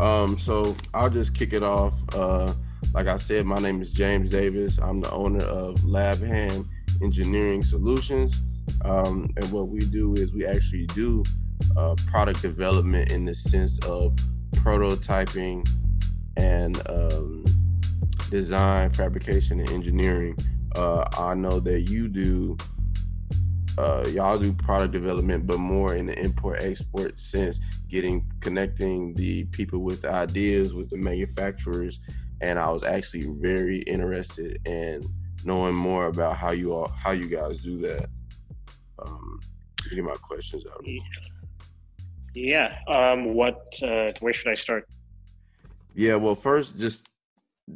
Um, so I'll just kick it off. Uh, like I said, my name is James Davis. I'm the owner of Lab Hand Engineering Solutions. Um, and what we do is we actually do uh, product development in the sense of prototyping and um, design, fabrication, and engineering. Uh, I know that you do uh, y'all do product development, but more in the import export sense, getting connecting the people with ideas with the manufacturers. And I was actually very interested in knowing more about how you all how you guys do that. Um, get my questions out. Yeah. Um, what? Uh, where should I start? Yeah. Well, first, just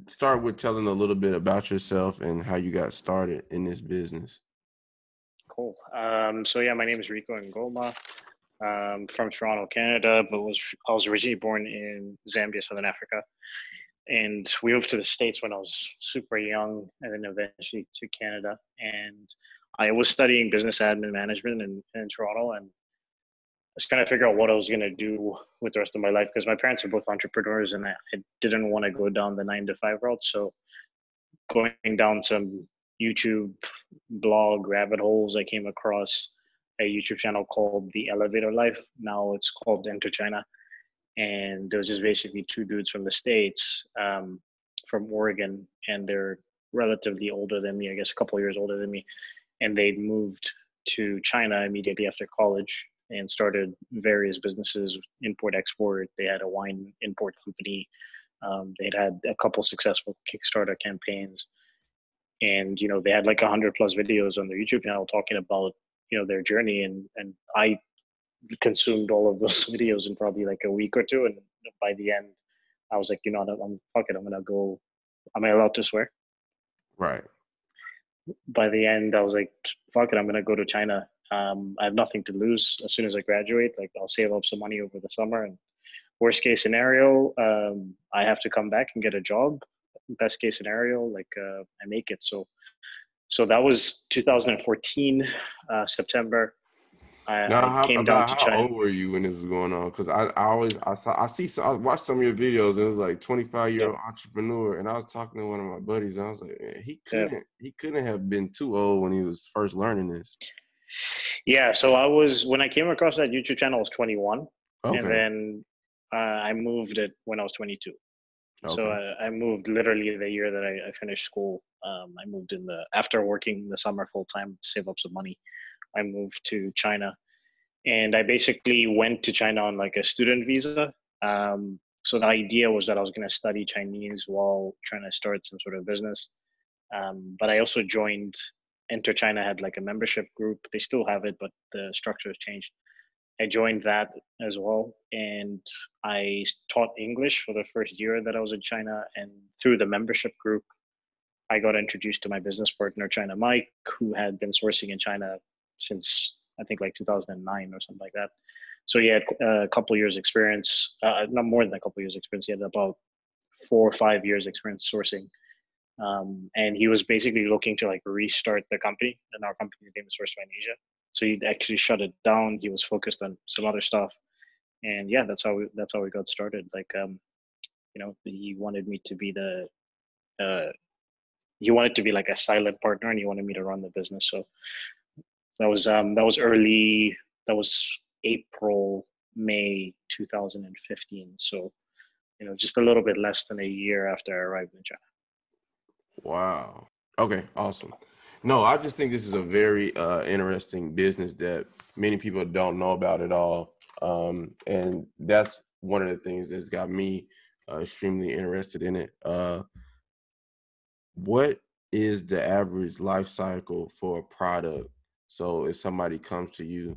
start with telling a little bit about yourself and how you got started in this business. Cool. Um, so yeah, my name is Rico Ngoma. Um, from Toronto, Canada, but was I was originally born in Zambia, Southern Africa, and we moved to the states when I was super young, and then eventually to Canada. And I was studying business admin management in, in Toronto, and I was trying to figure out what I was going to do with the rest of my life because my parents are both entrepreneurs, and I, I didn't want to go down the nine to five route. So going down some YouTube blog rabbit holes, I came across a YouTube channel called The Elevator Life. Now it's called Enter China. And there was just basically two dudes from the States, um, from Oregon, and they're relatively older than me, I guess a couple years older than me. And they'd moved to China immediately after college and started various businesses, import export. They had a wine import company. Um, they'd had a couple successful Kickstarter campaigns and you know they had like 100 plus videos on their youtube channel talking about you know their journey and and i consumed all of those videos in probably like a week or two and by the end i was like you know i'm fuck it i'm gonna go am i allowed to swear? Right. By the end i was like fuck it i'm gonna go to china. Um, i have nothing to lose. As soon as i graduate like i'll save up some money over the summer and worst case scenario um, i have to come back and get a job best case scenario like uh, i make it so so that was 2014 uh, september I, now, I came down to how China. old were you when this was going on? Because I, I always I saw I see I watched some of your videos and it was like 25 year old entrepreneur and I was talking to one of my buddies and I was like he couldn't yeah. he couldn't have been too old when he was first learning this. Yeah, so I was when I came across that YouTube channel I was 21 okay. and then uh, I moved it when I was 22. Okay. So I, I, moved literally the year that I, I finished school. Um, I moved in the after working the summer full time, to save up some money. I moved to China, and I basically went to China on like a student visa. Um, so the idea was that I was going to study Chinese while trying to start some sort of business. Um, but I also joined Enter China had like a membership group. They still have it, but the structure has changed. I joined that as well, and I taught English for the first year that I was in China. And through the membership group, I got introduced to my business partner, China Mike, who had been sourcing in China since I think like 2009 or something like that. So he had a couple years experience, uh, not more than a couple years experience. He had about four or five years experience sourcing. Um, and he was basically looking to like restart the company, and our company's name is Sourcefind Asia. So he'd actually shut it down. He was focused on some other stuff, and yeah, that's how we that's how we got started. Like, um, you know, he wanted me to be the, uh, he wanted to be like a silent partner, and he wanted me to run the business. So that was um that was early. That was April May 2015. So, you know, just a little bit less than a year after I arrived in China. Wow. Okay, awesome. No, I just think this is a very uh, interesting business that many people don't know about at all. Um, and that's one of the things that's got me uh, extremely interested in it. Uh, what is the average life cycle for a product? So if somebody comes to you,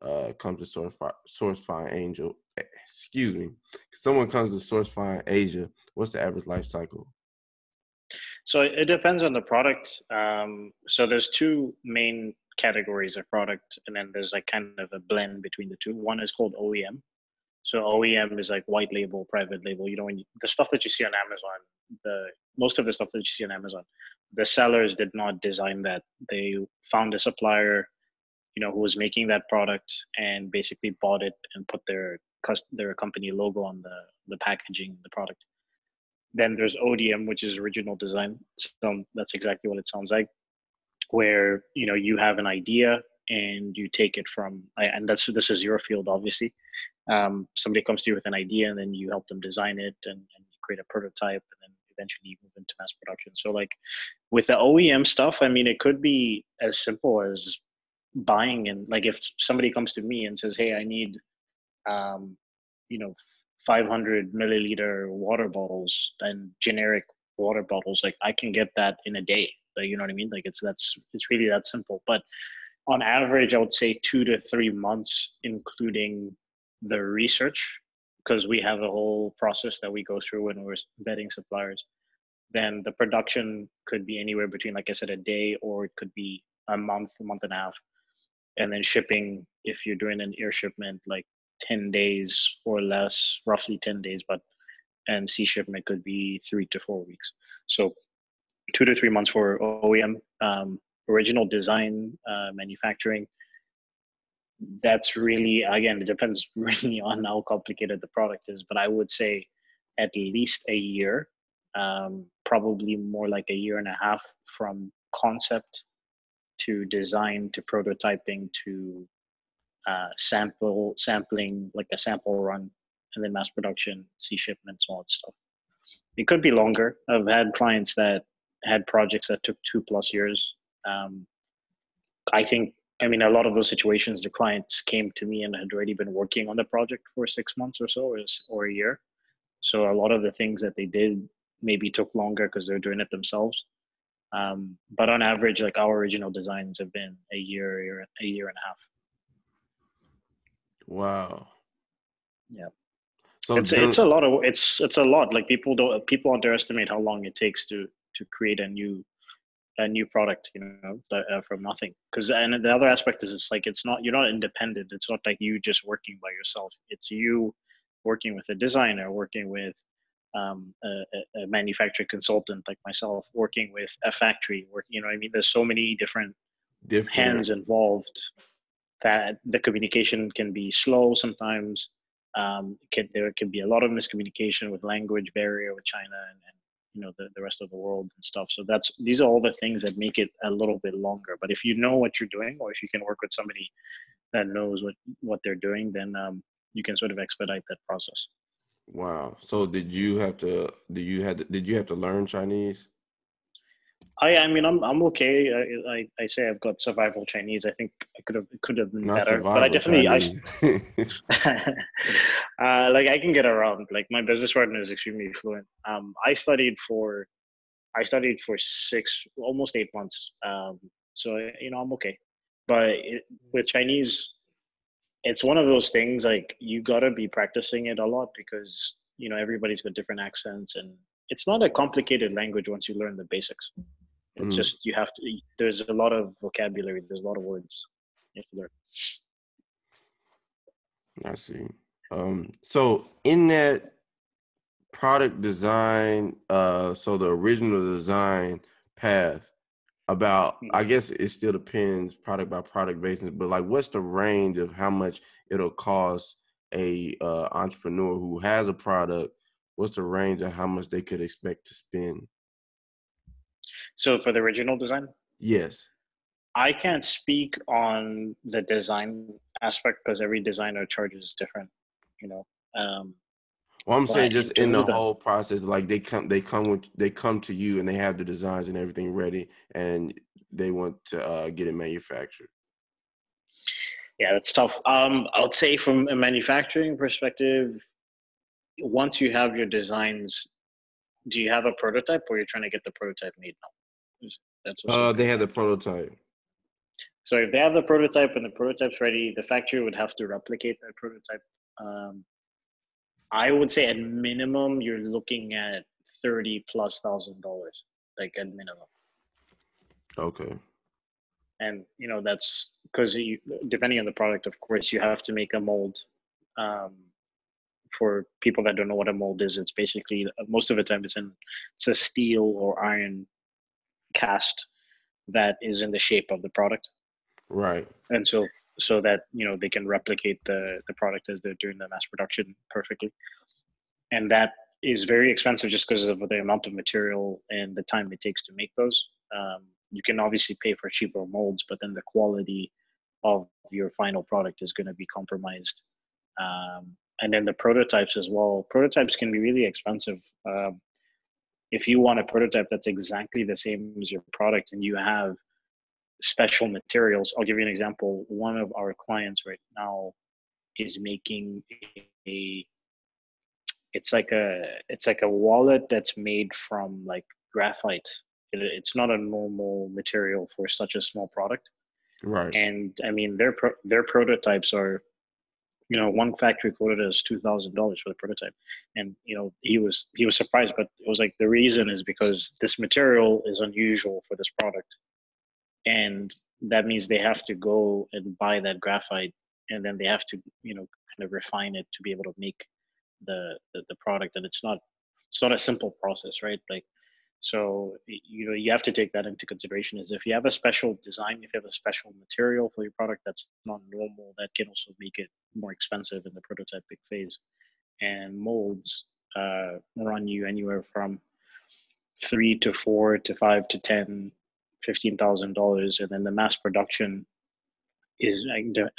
uh, comes to Source, Angel, excuse me, someone comes to Sourcefind Asia, what's the average life cycle? So it depends on the product. Um, so there's two main categories of product, and then there's like kind of a blend between the two. One is called OEM. So OEM is like white label, private label. You know, when you, the stuff that you see on Amazon, the most of the stuff that you see on Amazon, the sellers did not design that. They found a supplier, you know, who was making that product and basically bought it and put their their company logo on the the packaging, the product. Then there's ODM, which is original design. So that's exactly what it sounds like, where you know you have an idea and you take it from, and that's this is your field, obviously. Um, somebody comes to you with an idea, and then you help them design it and, and create a prototype, and then eventually move into mass production. So like with the OEM stuff, I mean, it could be as simple as buying and like if somebody comes to me and says, "Hey, I need, um, you know, 500 milliliter water bottles and generic water bottles," like I can get that in a day. Like you know what I mean? Like it's that's it's really that simple. But on average, I would say two to three months, including the research because we have a whole process that we go through when we're vetting suppliers then the production could be anywhere between like i said a day or it could be a month a month and a half and then shipping if you're doing an air shipment like 10 days or less roughly 10 days but and sea shipment could be three to four weeks. So two to three months for oem um, original design uh, manufacturing. That's really again it depends really on how complicated the product is but i would say at least a year um, probably more like a year and a half from concept to design to prototyping to uh, sample sampling like a sample run and then mass production sea shipments all that stuff it could be longer i've had clients that had projects that took two plus years um, i think I mean, a lot of those situations, the clients came to me and had already been working on the project for six months or so, or, or a year. So a lot of the things that they did maybe took longer because they're doing it themselves. Um, but on average, like our original designs have been a year, year, a year and a half. Wow. Yeah. So it's it's a lot of it's it's a lot. Like people don't people underestimate how long it takes to to create a new a new product you know uh, from nothing because and the other aspect is it's like it's not you're not independent it's not like you just working by yourself it's you working with a designer working with um, a, a manufacturing consultant like myself working with a factory work you know i mean there's so many different, different hands involved that the communication can be slow sometimes um, can, there can be a lot of miscommunication with language barrier with china and, and you know the, the rest of the world and stuff. So that's these are all the things that make it a little bit longer. But if you know what you're doing or if you can work with somebody that knows what what they're doing then um, you can sort of expedite that process. Wow. So did you have to did you had did you have to learn chinese I, I mean, I'm I'm okay. I, I, I say I've got survival Chinese. I think I could have could have been Not better, but I definitely I uh, like I can get around. Like my business partner is extremely fluent. Um, I studied for I studied for six almost eight months. Um, so you know I'm okay, but it, with Chinese, it's one of those things like you gotta be practicing it a lot because you know everybody's got different accents and it's not a complicated language once you learn the basics. It's mm. just you have to. There's a lot of vocabulary. There's a lot of words you have to learn. I see. Um, so in that product design, uh, so the original design path, about I mm-hmm. guess it still depends product by product basis, but like what's the range of how much it'll cost a uh, entrepreneur who has a product? What's the range of how much they could expect to spend? So for the original design? Yes. I can't speak on the design aspect because every designer charges different, you know. Um, well, I'm saying just in the, the whole process, like they come, they come with, they come to you and they have the designs and everything ready, and they want to uh, get it manufactured. Yeah, that's tough. Um, I would say from a manufacturing perspective, once you have your designs, do you have a prototype, or you're trying to get the prototype made now? That's uh, they have the prototype. So if they have the prototype and the prototype's ready, the factory would have to replicate that prototype. Um, I would say at minimum you're looking at thirty plus thousand dollars, like at minimum. Okay. And you know that's because depending on the product, of course, you have to make a mold. Um, for people that don't know what a mold is, it's basically most of the time it's in it's a steel or iron cast that is in the shape of the product. Right. And so so that you know they can replicate the the product as they're doing the mass production perfectly. And that is very expensive just because of the amount of material and the time it takes to make those. Um, you can obviously pay for cheaper molds, but then the quality of your final product is going to be compromised. Um, and then the prototypes as well. Prototypes can be really expensive. Um, if you want a prototype that's exactly the same as your product and you have special materials, I'll give you an example. One of our clients right now is making a it's like a it's like a wallet that's made from like graphite. It, it's not a normal material for such a small product. Right. And i mean their pro, their prototypes are you know one factory quoted us two thousand dollars for the prototype. And you know he was he was surprised but it was like the reason is because this material is unusual for this product. And that means they have to go and buy that graphite and then they have to you know kind of refine it to be able to make the, the the product. And it's not it's not a simple process right? Like so you know you have to take that into consideration is if you have a special design if you have a special material for your product that's not normal that can also make it more expensive in the prototyping phase. And molds uh, run you anywhere from three to four to five to ten fifteen thousand dollars and then the mass production is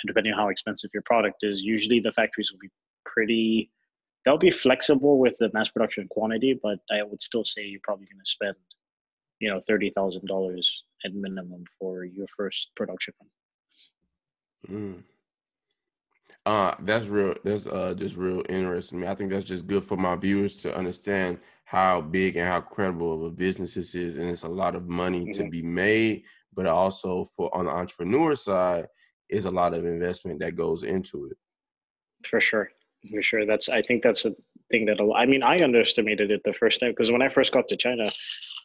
depending on how expensive your product is usually the factories will be pretty they'll be flexible with the mass production quantity, but I would still say you're probably going to spend, you know, thirty thousand dollars at minimum for your first production Mm. Uh, that's real. That's uh just real interesting. I think that's just good for my viewers to understand how big and how credible of a business this is, and it's a lot of money mm-hmm. to be made. But also for on the entrepreneur side, is a lot of investment that goes into it. For sure for sure. That's I think that's a thing that I mean I underestimated it the first time because when I first got to China,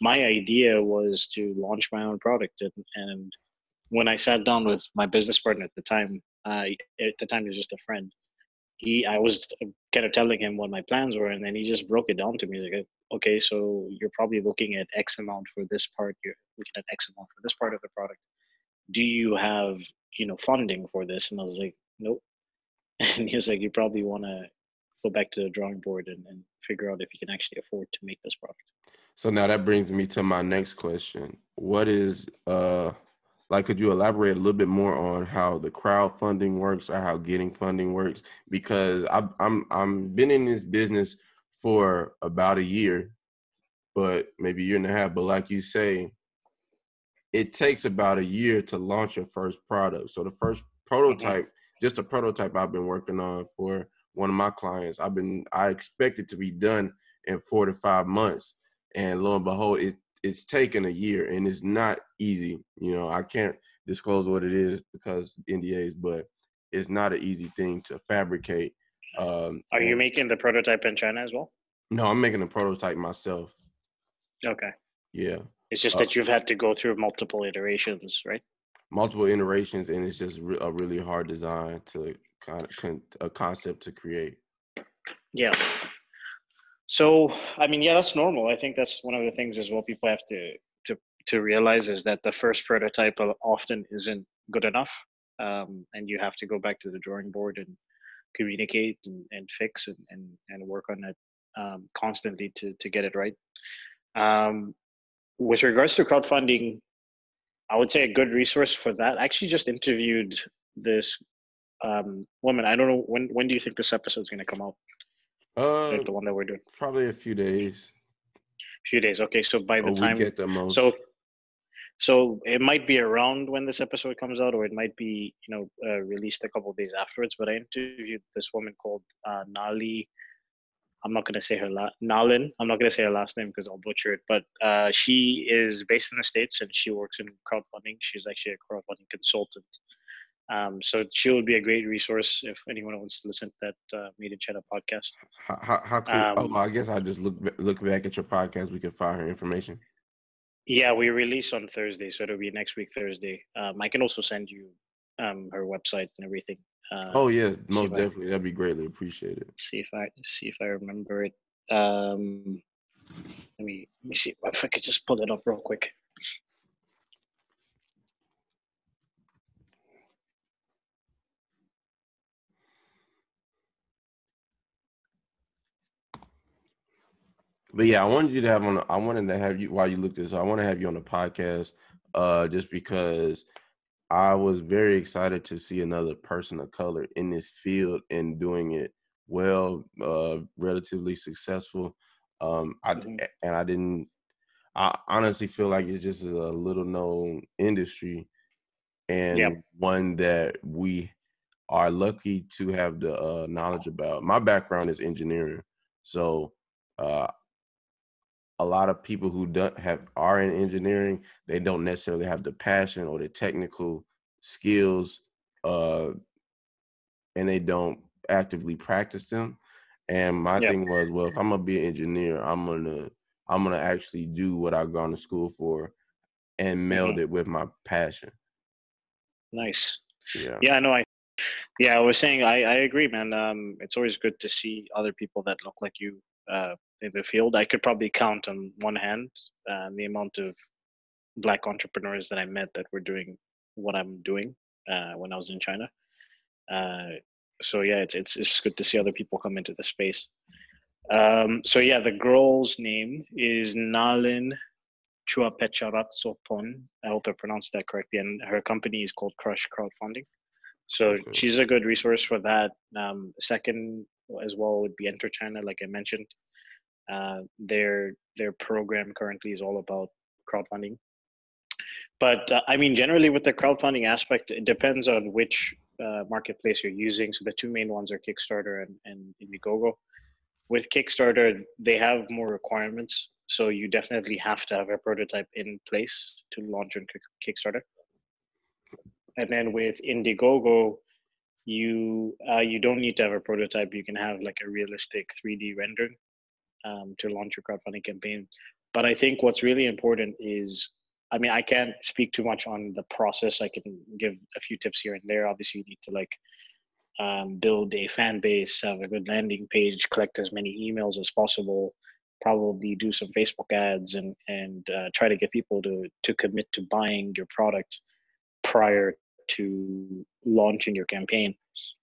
my idea was to launch my own product and, and when I sat down with my business partner at the time, uh, at the time he was just a friend. He, I was kind of telling him what my plans were, and then he just broke it down to me like, okay, so you're probably looking at X amount for this part. You're looking at X amount for this part of the product. Do you have, you know, funding for this? And I was like, nope. And he was like, you probably want to go back to the drawing board and, and figure out if you can actually afford to make this product. So now that brings me to my next question. What is uh like could you elaborate a little bit more on how the crowdfunding works or how getting funding works? Because I I'm I'm been in this business for about a year, but maybe a year and a half. But like you say, it takes about a year to launch your first product. So the first mm-hmm. Just a prototype I've been working on for one of my clients. I've been I expect it to be done in four to five months, and lo and behold, it it's taken a year, and it's not easy. You know, I can't disclose what it is because NDAs, but it's not an easy thing to fabricate. Um, Are you making the prototype in China as well? No, I'm making the prototype myself. Okay. Yeah. It's just uh, that you've had to go through multiple iterations, right? Multiple iterations, and it's just a really hard design to kind of con- a concept to create. Yeah. So I mean, yeah, that's normal. I think that's one of the things as well. People have to to to realize is that the first prototype often isn't good enough, um, and you have to go back to the drawing board and communicate and, and fix and, and and work on it um, constantly to to get it right. Um, with regards to crowdfunding, I would say a good resource for that. I actually just interviewed this um, woman. I don't know when. When do you think this episode is going to come out? Uh, like the one that we're doing. Probably a few days. A few days. Okay, so by the a time the most. so so it might be around when this episode comes out, or it might be you know uh, released a couple days afterwards. But I interviewed this woman called uh, Nali I'm not going to say her last Nalin. I'm not going to say her last name because I'll butcher it. But uh, she is based in the states and she works in crowdfunding. She's actually a crowdfunding consultant. Um, so she would be a great resource if anyone wants to listen to that uh, China podcast. How, how, how cool? Um, oh, I guess I'll just look look back at your podcast. We can find her information. Yeah, we release on Thursday, so it'll be next week Thursday. Um, I can also send you um, her website and everything. Um, oh yeah, most definitely. I, That'd be greatly appreciated. See if I see if I remember it. Um, let me let me see if I could just pull it up real quick. But yeah, I wanted you to have on. I wanted to have you while you look this. I want to have you on the podcast, uh, just because I was very excited to see another person of color in this field and doing it well, uh, relatively successful. Um, I mm-hmm. and I didn't. I honestly feel like it's just a little known industry, and yep. one that we are lucky to have the uh, knowledge about. My background is engineering, so uh, a lot of people who don't have are in engineering, they don't necessarily have the passion or the technical skills, uh, and they don't actively practice them. And my yep. thing was, well, if I'm gonna be an engineer, I'm gonna I'm gonna actually do what I've gone to school for, and meld mm-hmm. it with my passion. Nice. Yeah. Yeah. No, I. Yeah, I was saying I I agree, man. Um, it's always good to see other people that look like you uh, in the field. I could probably count on one hand uh, the amount of black entrepreneurs that I met that were doing what I'm doing uh, when I was in China. Uh, so yeah, it's, it's it's good to see other people come into the space. Um, so yeah, the girl's name is Nalin Chuapecharatsopon. I hope I pronounced that correctly. And her company is called Crush Crowdfunding. So okay. she's a good resource for that. Um, second as well would be Enter China, like I mentioned. Uh, their their program currently is all about crowdfunding. But uh, I mean, generally with the crowdfunding aspect, it depends on which uh, marketplace you're using. So the two main ones are Kickstarter and, and Indiegogo. With Kickstarter, they have more requirements. So you definitely have to have a prototype in place to launch on Kickstarter. And then with Indiegogo, you uh, you don't need to have a prototype. You can have like a realistic 3D rendering um, to launch your crowdfunding campaign. But I think what's really important is I mean, I can't speak too much on the process. I can give a few tips here and there. Obviously, you need to like um, build a fan base, have a good landing page, collect as many emails as possible, probably do some Facebook ads, and and uh, try to get people to to commit to buying your product prior to launching your campaign.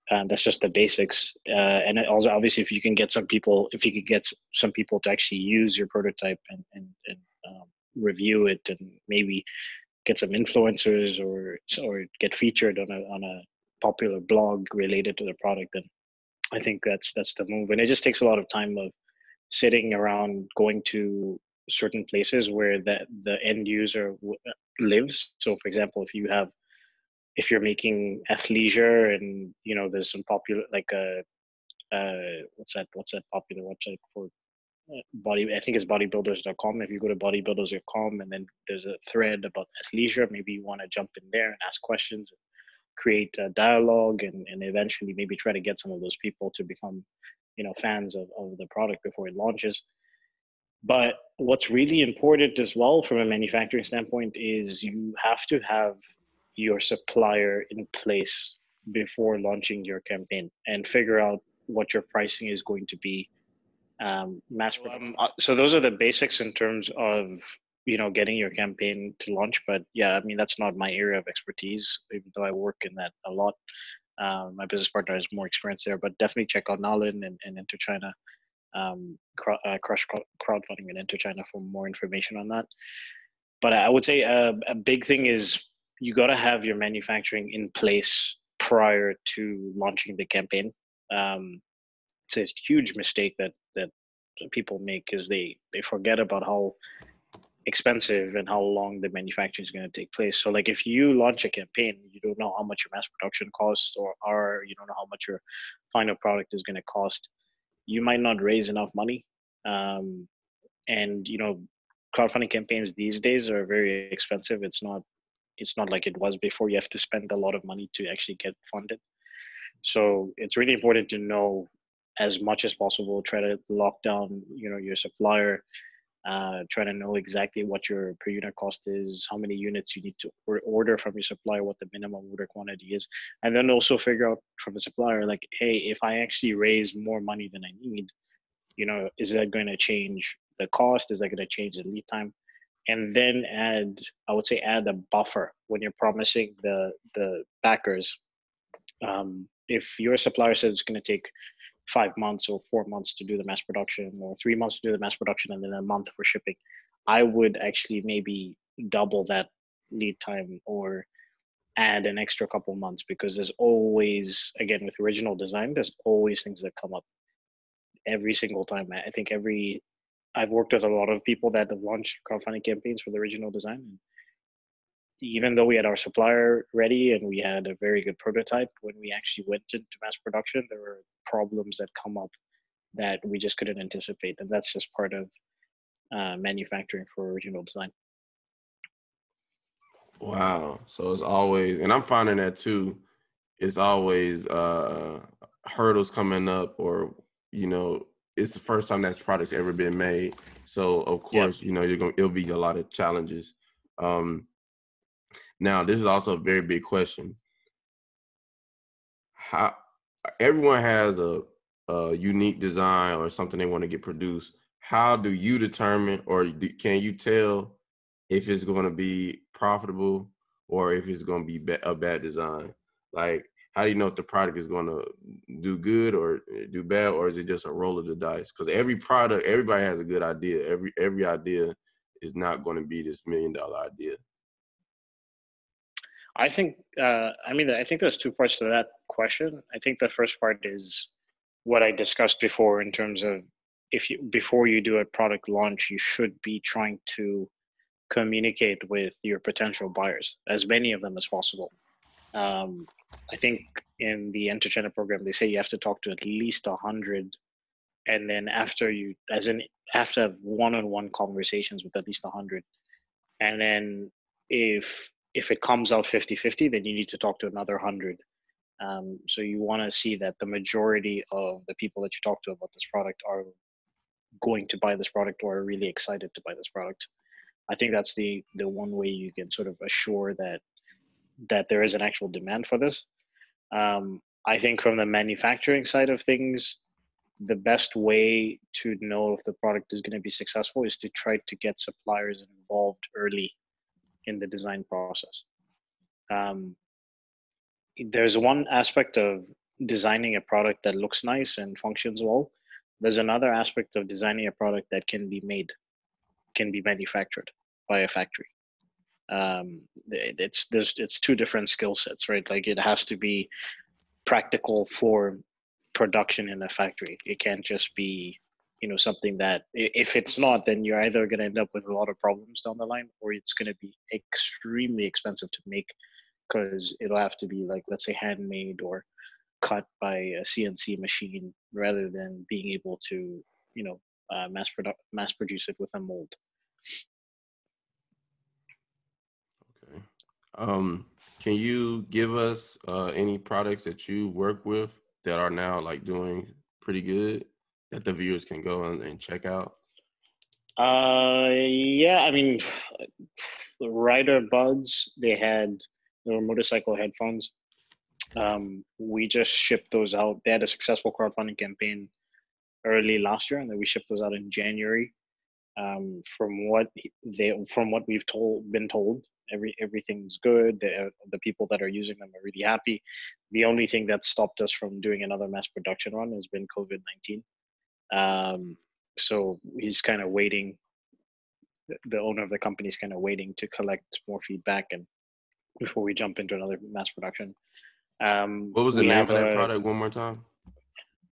And that's just the basics. Uh, and also, obviously, if you can get some people, if you could get some people to actually use your prototype and and, and um, review it and maybe get some influencers or or get featured on a on a popular blog related to the product then i think that's that's the move and it just takes a lot of time of sitting around going to certain places where that the end user w- lives so for example if you have if you're making athleisure and you know there's some popular like a uh, what's that what's that popular website for? Body i think it's bodybuilders.com if you go to bodybuilders.com and then there's a thread about athleisure maybe you want to jump in there and ask questions create a dialogue and, and eventually maybe try to get some of those people to become you know fans of, of the product before it launches. But what's really important as well from a manufacturing standpoint is you have to have your supplier in place before launching your campaign and figure out what your pricing is going to be um, mass production. Um, so those are the basics in terms of you know getting your campaign to launch. But yeah, I mean that's not my area of expertise, even though I work in that a lot. Um, my business partner has more experience there, but definitely check out Nalin and, and Enter China, um, uh, Crush Crowdfunding and Enter China for more information on that. But I would say a, a big thing is you got to have your manufacturing in place prior to launching the campaign. Um, it's a huge mistake that that people make is they they forget about how expensive and how long the manufacturing is going to take place. So like if you launch a campaign, you don't know how much your mass production costs or are you don't know how much your final product is going to cost. You might not raise enough money. Um, and you know, crowdfunding campaigns these days are very expensive. It's not it's not like it was before. You have to spend a lot of money to actually get funded. So it's really important to know as much as possible try to lock down you know your supplier uh, try to know exactly what your per unit cost is how many units you need to order from your supplier what the minimum order quantity is and then also figure out from the supplier like hey if i actually raise more money than i need you know is that going to change the cost is that going to change the lead time and then add i would say add a buffer when you're promising the the backers. Um, if your supplier says it's going to take five months or four months to do the mass production or three months to do the mass production and then a month for shipping i would actually maybe double that lead time or add an extra couple months because there's always again with original design there's always things that come up every single time. I think every i've worked with a lot of people that have launched crowdfunding campaigns for the original design And even though we had our supplier ready and we had a very good prototype, when we actually went into mass production, there were problems that come up that we just couldn't anticipate, and that's just part of uh, manufacturing for original design. Wow! So it's always, and I'm finding that too. It's always uh, hurdles coming up, or you know, it's the first time that product's ever been made. So of course, you know, you're gonna it'll be a lot of challenges. Um, now, this is also a very big question. How everyone has a, a unique design or something they want to get produced. How do you determine, or do, can you tell if it's going to be profitable or if it's going to be a bad design? Like, how do you know if the product is going to do good or eh, do bad, or is it just a roll of the dice? Because every product, everybody has a good idea. Every every idea is not going to be this million dollar idea. I think, uh, I mean, I think there's two parts to that question. I think the first part is what I discussed before in terms of if you before you do a product launch, you should be trying to communicate with your potential buyers, as many of them as possible. Um, I think in the Enter China program, they say you have to talk to at least a hundred, and then after you, as in after one-on-one conversations with at least a hundred, and then if if it comes out 50-50 then you need to talk to another 100 um, so you want to see that the majority of the people that you talk to about this product are going to buy this product or are really excited to buy this product. I think that's the the one way you can sort of assure that that there is an actual demand for this um, i think from the manufacturing side of things the best way to know if the product is going to be successful is to try to get suppliers involved early in the design process. Um, there's one aspect of designing a product that looks nice and functions well. There's another aspect of designing a product that can be made, can be manufactured by a factory. Um, it's there's it's two different skill sets, right? Like it has to be practical for production in a factory. It can't just be you know something that if it's not then you're either going to end up with a lot of problems down the line or it's going to be extremely expensive to make because it'll have to be like let's say handmade or cut by a cnc machine rather than being able to you know uh, mass produce mass produce it with a mold okay um can you give us uh, any products that you work with that are now like doing pretty good that the viewers can go and, and check out? Uh, yeah, I mean, the Rider Buds, they had they were motorcycle headphones. Um, we just shipped those out. They had a successful crowdfunding campaign early last year, and then we shipped those out in January. Um, from what they, from what we've told, been told, every everything's good. The, the people that are using them are really happy. The only thing that stopped us from doing another mass production run has been COVID nineteen. Um, so he's kind of waiting. The owner of the company is kind of waiting to collect more feedback and before we jump into another mass production. Um, what was the name of that product? One more time.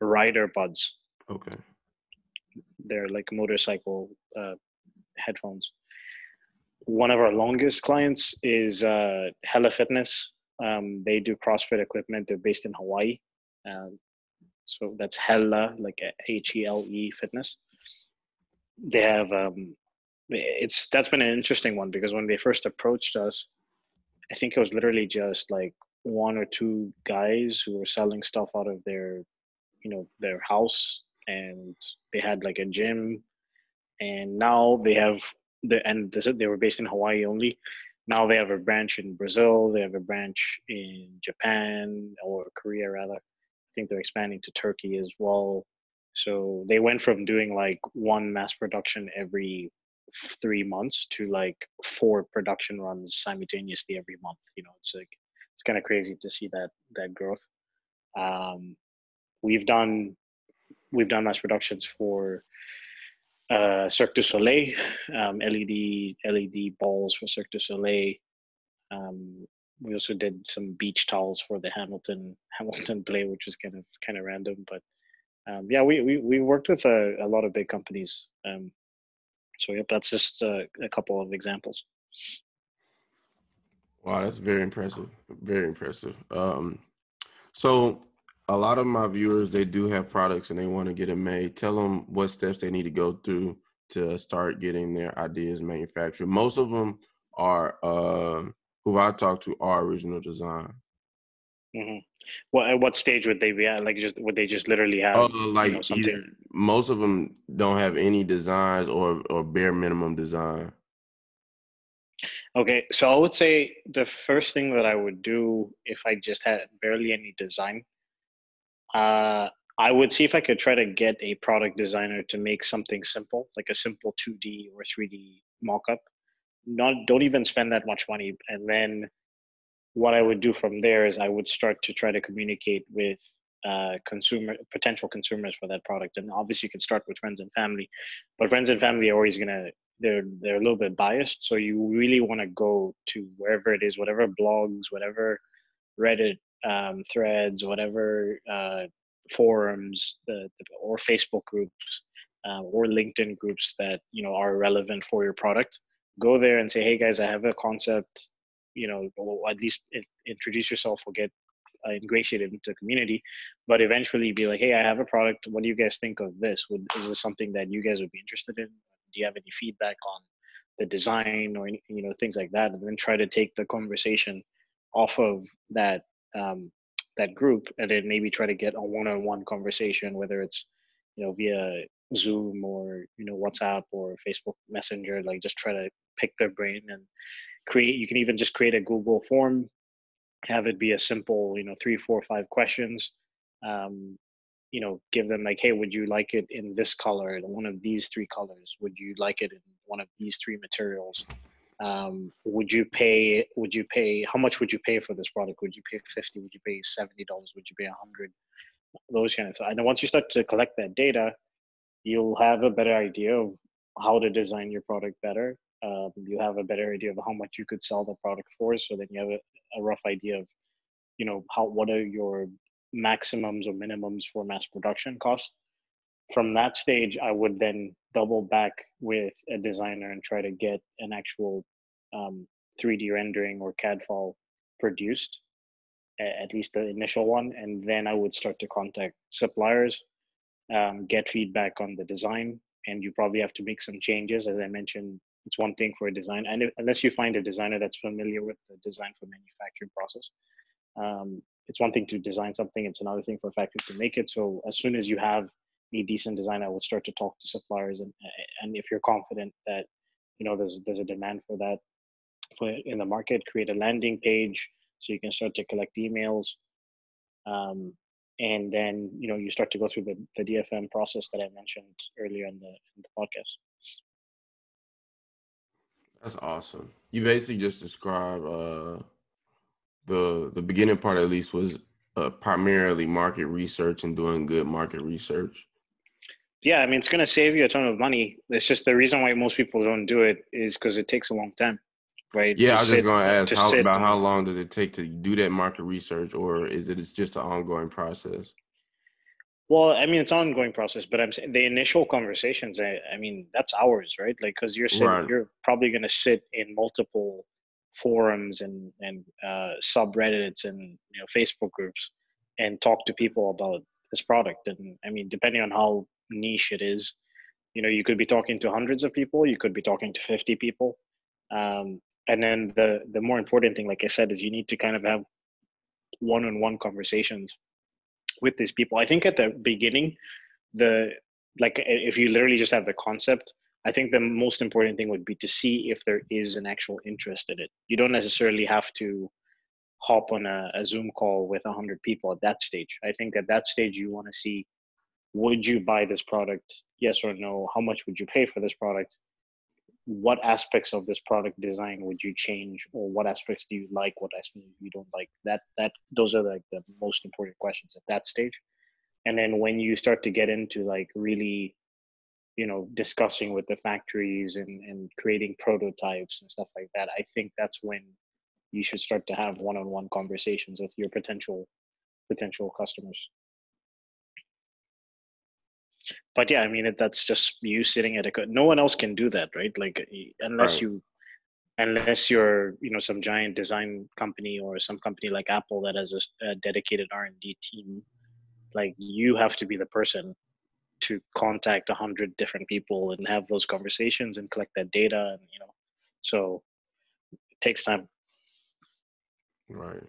Rider Buds. Okay. They're like motorcycle uh, headphones. One of our longest clients is uh, Hella Fitness. Um, they do CrossFit equipment. They're based in Hawaii. Uh, so that's Hella, like H E L E Fitness. They have um, it's that's been an interesting one because when they first approached us, I think it was literally just like one or two guys who were selling stuff out of their, you know, their house, and they had like a gym, and now they have the and they were based in Hawaii only. Now they have a branch in Brazil. They have a branch in Japan or Korea rather I think they're expanding to Turkey as well. So they went from doing like one mass production every three months to like four production runs simultaneously every month. You know, it's like it's kind of crazy to see that that growth. Um, we've done we've done mass productions for uh, Cirque du Soleil, um, LED LED balls for Cirque du Soleil. Um, we also did some beach towels for the Hamilton Hamilton play, which was kind of kind of random, but um, yeah, we, we we worked with a, a lot of big companies. Um, so yep, that's just a, a couple of examples. Wow, that's very impressive. Very impressive. Um, so a lot of my viewers they do have products and they want to get them made. Tell them what steps they need to go through to start getting their ideas manufactured. Most of them are uh, who I talk to are original design. Mm-hmm. What at what stage would they be at? Like, just would they just literally have? Uh, like you know, either, most of them don't have any designs or or bare minimum design. Okay, so I would say the first thing that I would do if I just had barely any design uh, I would see if I could try to get a product designer to make something simple, like a simple 2D or 3D mock-up. Not don't even spend that much money, and then what I would do from there is I would start to try to communicate with uh, consumer potential consumers for that product. And obviously, you can start with friends and family, but friends and family are always gonna they're they're a little bit biased. So you really want to go to wherever it is, whatever blogs, whatever Reddit um, threads, whatever uh, forums, the, or Facebook groups, uh, or LinkedIn groups that you know are relevant for your product. Go there and say, "Hey guys, I have a concept. You know, or at least introduce yourself or get uh, ingratiated into the community." But eventually, be like, "Hey, I have a product. What do you guys think of this? Would, is this something that you guys would be interested in? Do you have any feedback on the design or any, you know things like that?" And then try to take the conversation off of that um, that group and then maybe try to get a one-on-one conversation whether it's you know via zoom or you know whatsapp or facebook messenger like just try to pick their brain and create you can even just create a google form have it be a simple you know three four five questions um, you know give them like hey would you like it in this color one of these three colors? Would you like it in one of these three materials um, would you pay would you pay how much would you pay for this product? Would you pay 50 would you pay 70 dollars? Would you pay 100 those kind of things. And once you start to collect that data you'll have a better idea of how to design your product better. Um, you have a better idea of how much you could sell the product for. So then you have a, a rough idea of you know how what are your maximums or minimums for mass production costs. From that stage, I would then double back with a designer and try to get an actual um, 3D rendering or CAD file produced, at least the initial one. And then I would start to contact suppliers, um, get feedback on the design, and you probably have to make some changes. As I mentioned, it's one thing for a design, and if, unless you find a designer that's familiar with the design for manufacturing process, um, it's one thing to design something. It's another thing for a factory to make it. So as soon as you have a decent design, I will start to talk to suppliers, and and if you're confident that you know there's there's a demand for that for in the market, create a landing page so you can start to collect emails, um, and then you know you start to go through the, the DFM process that I mentioned earlier in the in the podcast. That's awesome. You basically just described uh, the the beginning part at least was uh, primarily market research and doing good market research yeah, I mean, it's going to save you a ton of money. It's just the reason why most people don't do it is because it takes a long time, right? Yeah, I was just going to ask how, about and, how long does it take to do that market research, or is it it's just an ongoing process? Well, I mean, it's an ongoing process, but I'm saying the initial conversations. I, I mean, that's hours, right? Like, because you're sitting, right. you're probably going to sit in multiple forums and and uh, subreddits and you know Facebook groups and talk to people about this product. And I mean, depending on how niche it is. You know you could be talking to hundreds of people you could be talking to 50 people. Um, and then the the more important thing like i said is you need to kind of have one-on-one conversations with these people. I think at the beginning the like if you literally just have the concept i think the most important thing would be to see if there is an actual interest in it. You don't necessarily have to hop on a, a zoom call with 100 people at that stage. I think at that stage you want to see would you buy this product? Yes or no? How much would you pay for this product? What aspects of this product design would you change or what aspects do you like what aspects you don't like? That that those are like the most important questions at that stage. And then when you start to get into like really you know discussing with the factories and, and creating prototypes and stuff like that i think that's when you should start to have one-on-one conversations with your potential potential customers but yeah i mean that's just you sitting at a no one else can do that right? Like unless right. you unless you're you know some giant design company or some company like apple that has a, a dedicated r&d team like you have to be the person to contact a hundred different people and have those conversations and collect that data and you know so it takes time. Right.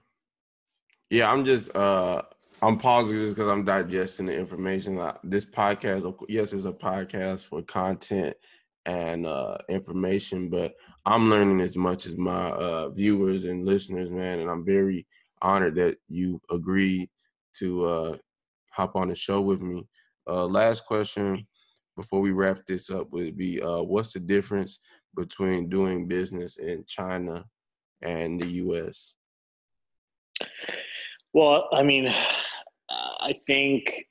Yeah i'm just uh i'm pausing this because i'm digesting the information this podcast yes it's a podcast for content and uh information but i'm learning as much as my uh viewers and listeners man and i'm very honored that you agreed to uh hop on the show with me. Uh, last question before we wrap this up would be uh, what's the difference between doing business in China and the US? Well, I mean, I think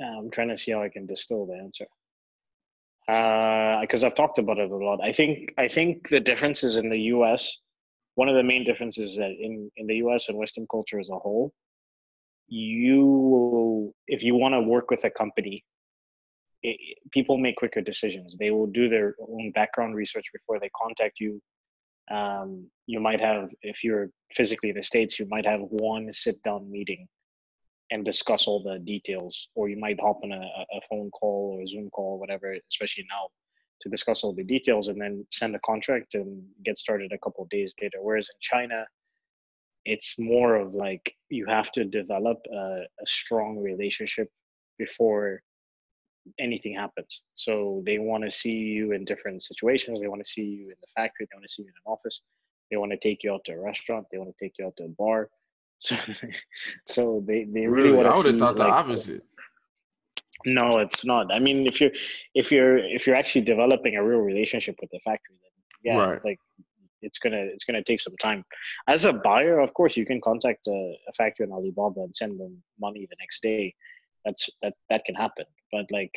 I'm trying to see how I can distill the answer because uh, I've talked about it a lot. I think I think the differences in the U.S. One of the main differences that in in the U.S. and Western culture as a whole you if you want to work with a company it, people make quicker decisions they will do their own background research before they contact you um, you might have if you're physically in the states you might have one sit down meeting and discuss all the details or you might hop on a, a phone call or a zoom call whatever especially now to discuss all the details and then send a contract and get started a couple days later. Whereas in china it's more of like you have to develop a, a strong relationship before anything happens. So they want to see you in different situations. They want to see you in the factory. They want to see you in an office. They want to take you out to a restaurant. They want to take you out to a bar. So, so they, they really, really want to. I would have thought like, the opposite. No, it's not. I mean, if you're if you're if you're actually developing a real relationship with the factory, then yeah, right. like it's gonna it's gonna take some time. As a buyer, of course, you can contact a, a factory in Alibaba and send them money the next day. That's that that can happen. But like,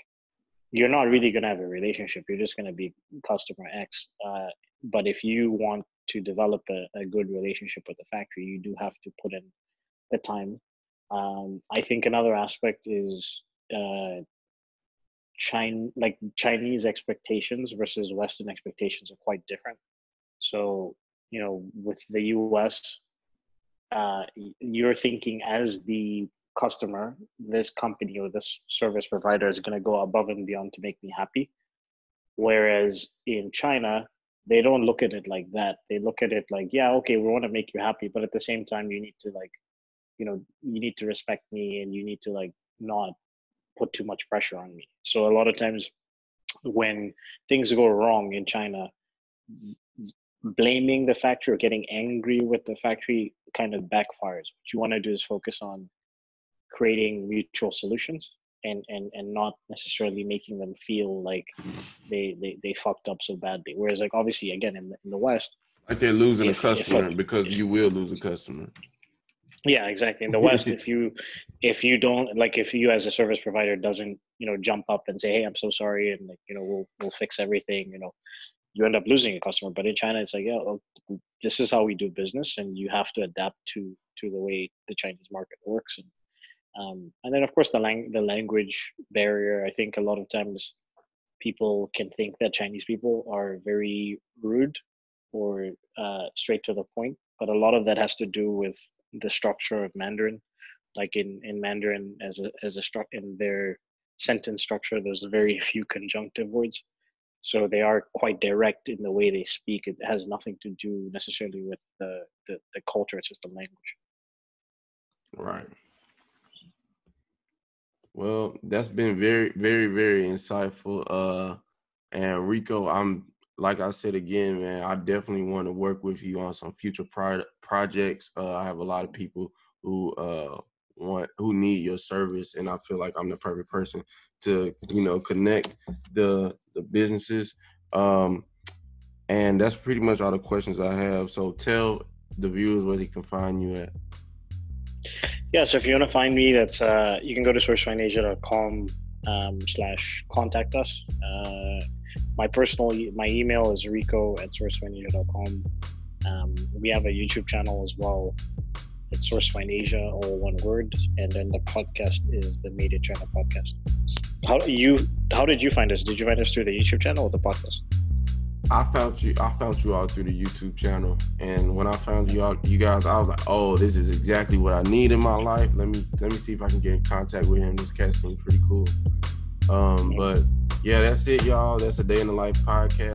you're not really gonna have a relationship. You're just gonna be customer X. Uh, but if you want to develop a, a good relationship with the factory, you do have to put in the time. Um, I think another aspect is uh, China, like Chinese expectations versus Western expectations are quite different. So, you know, with the US, uh, you're thinking as the customer, this company or this service provider is going to go above and beyond to make me happy. Whereas in China, they don't look at it like that. They look at it like, yeah, okay, we want to make you happy, but at the same time, you need to like, you know, you need to respect me and you need to like not put too much pressure on me. So a lot of times when things go wrong in China, blaming the factory or getting angry with the factory kind of backfires. What you want to do is focus on creating mutual solutions and and and not necessarily making them feel like they they, they fucked up so badly. Whereas like obviously again in the, in the West, like they're losing if, a customer if, because you will lose a customer. Yeah, exactly. In the West, if you if you don't like if you as a service provider doesn't you know jump up and say hey I'm so sorry and like you know we'll we'll fix everything you know you end up losing a customer. But in China, it's like, yeah, well, this is how we do business, and you have to adapt to to the way the Chinese market works. And um, and then of course the lang- the language barrier. I think a lot of times people can think that Chinese people are very rude or uh, straight to the point, but a lot of that has to do with the structure of Mandarin. Like in in Mandarin, as a as a stru- in their sentence structure, there's very few conjunctive words so they are quite direct in the way they speak it has nothing to do necessarily with the the, the culture it's just the language right well that's been very very very insightful uh and rico i'm like i said again man i definitely want to work with you on some future pro- projects. Uh i have a lot of people who uh want who need your service and i feel like i'm the perfect person to you know connect the the businesses. Um and that's pretty much all the questions i have. So tell the viewers where they can find you at Yeah, so if you want to find me, that's uh, you can go to sourcefindasia.com um, slash contact us. Uh, my personal my email is rico at sourcefindasia.com. Um, we have a YouTube channel as well. It's Sourcefind Asia, all one word, and then the podcast is the in China podcast. How you how did you find us? Did you find us through the YouTube channel or the podcast? I found you. I found you all through the YouTube channel, and when I found you all, you guys, I was like, "Oh, this is exactly what I need in my life." Let me let me see if I can get in contact with him. This cat seems pretty cool. Um, but yeah, that's it, y'all. That's a day in the lab podcast.